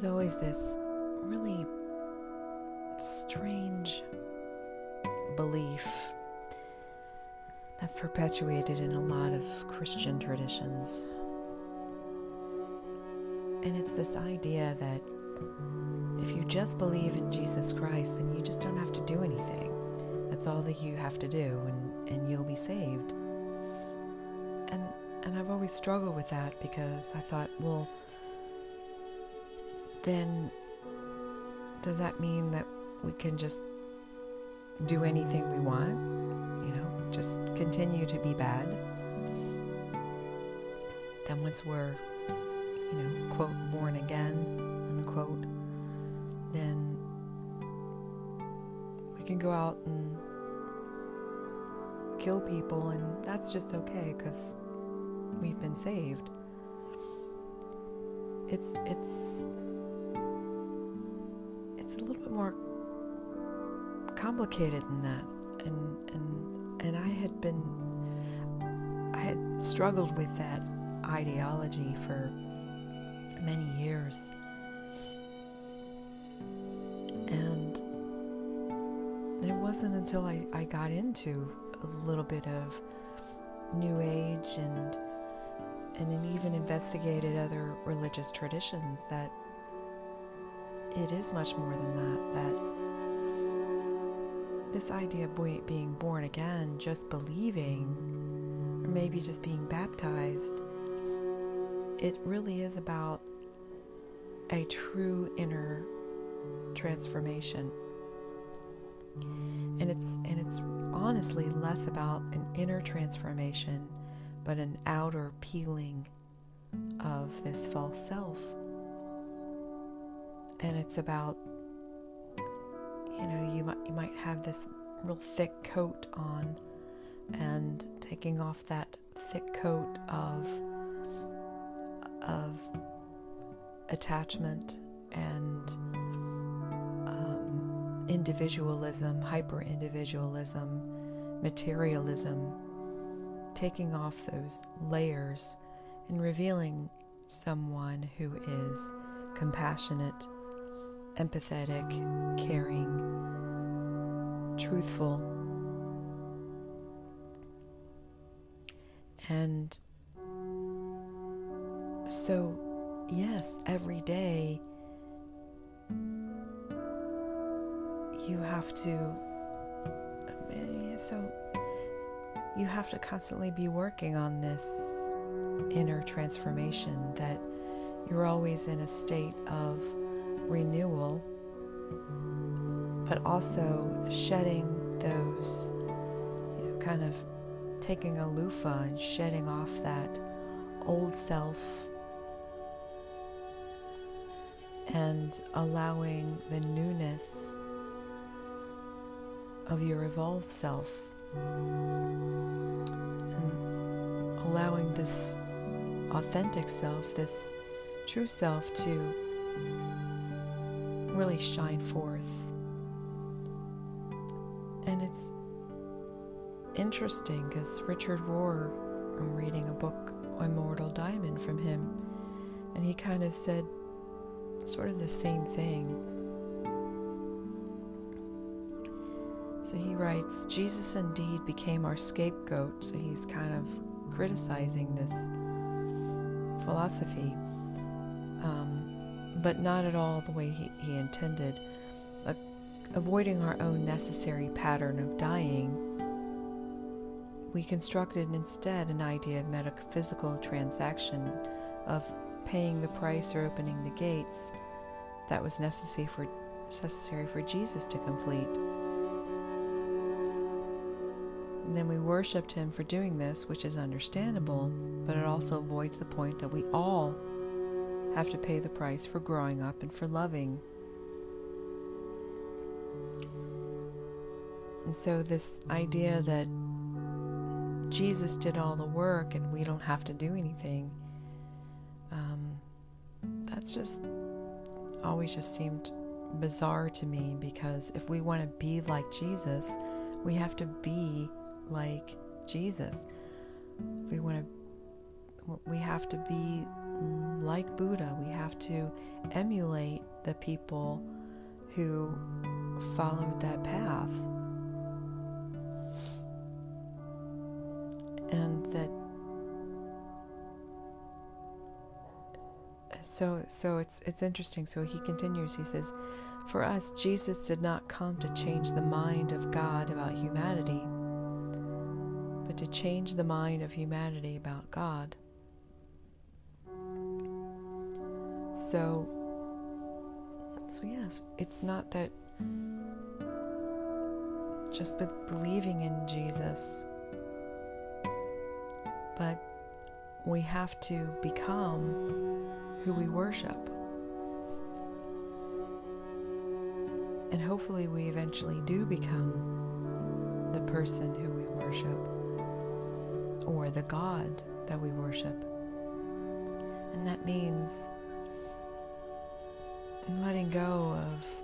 there's always this really strange belief that's perpetuated in a lot of Christian traditions. And it's this idea that if you just believe in Jesus Christ, then you just don't have to do anything. That's all that you have to do, and, and you'll be saved. And and I've always struggled with that because I thought, well, then does that mean that we can just do anything we want? You know, just continue to be bad? Then once we're, you know, quote, born again, unquote, then we can go out and kill people, and that's just okay because we've been saved. It's it's it's a little bit more complicated than that, and and and I had been I had struggled with that ideology for many years, and it wasn't until I, I got into a little bit of New Age and and even investigated other religious traditions that it is much more than that. That this idea of being born again, just believing, or maybe just being baptized, it really is about a true inner transformation. And it's and it's honestly less about an inner transformation, but an outer peeling of this false self. And it's about you know, you might you might have this real thick coat on and taking off that thick coat of of attachment and um, individualism, hyper individualism, materialism, taking off those layers and revealing someone who is compassionate, empathetic, caring, truthful. And so, yes, every day you have to, so you have to constantly be working on this inner transformation that you're always in a state of renewal, but also shedding those, you know, kind of taking a loofah and shedding off that old self and allowing the newness of your evolved self and allowing this authentic self, this true self to really shine forth. And it's interesting because Richard Rohr, I'm reading a book, Immortal Diamond, from him, and he kind of said sort of the same thing. So he writes Jesus indeed became our scapegoat, so he's kind of criticizing this philosophy, um, but not at all the way he, he intended. Uh, avoiding our own necessary pattern of dying, we constructed instead an idea of metaphysical transaction, of paying the price or opening the gates that was necessary for, necessary for Jesus to complete. And then we worshiped him for doing this, which is understandable, but it also avoids the point that we all have to pay the price for growing up and for loving. And so, this idea that Jesus did all the work and we don't have to do anything, um, that's just always just seemed bizarre to me because if we want to be like Jesus, we have to be like Jesus. If we want to, we have to be like Buddha, we have to emulate the people who followed that path. And that so so it's it's interesting. So he continues, he says, For us, Jesus did not come to change the mind of God about humanity, but to change the mind of humanity about God. So so yes, it's not that just believing in Jesus, but we have to become who we worship. And hopefully, we eventually do become the person who we worship or the God that we worship. And that means letting go of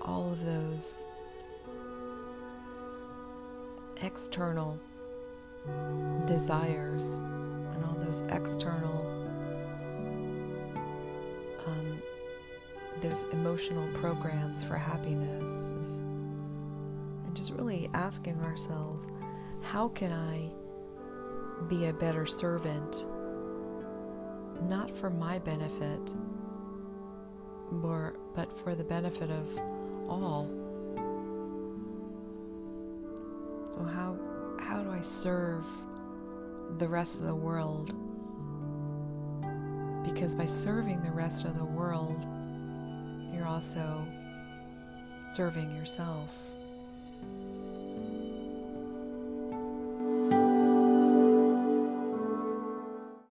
all of those external desires and all those external um, those emotional programs for happiness and just really asking ourselves how can i be a better servant? Not for my benefit but for the benefit of all so how how do i serve the rest of the world because by serving the rest of the world, you're also serving yourself.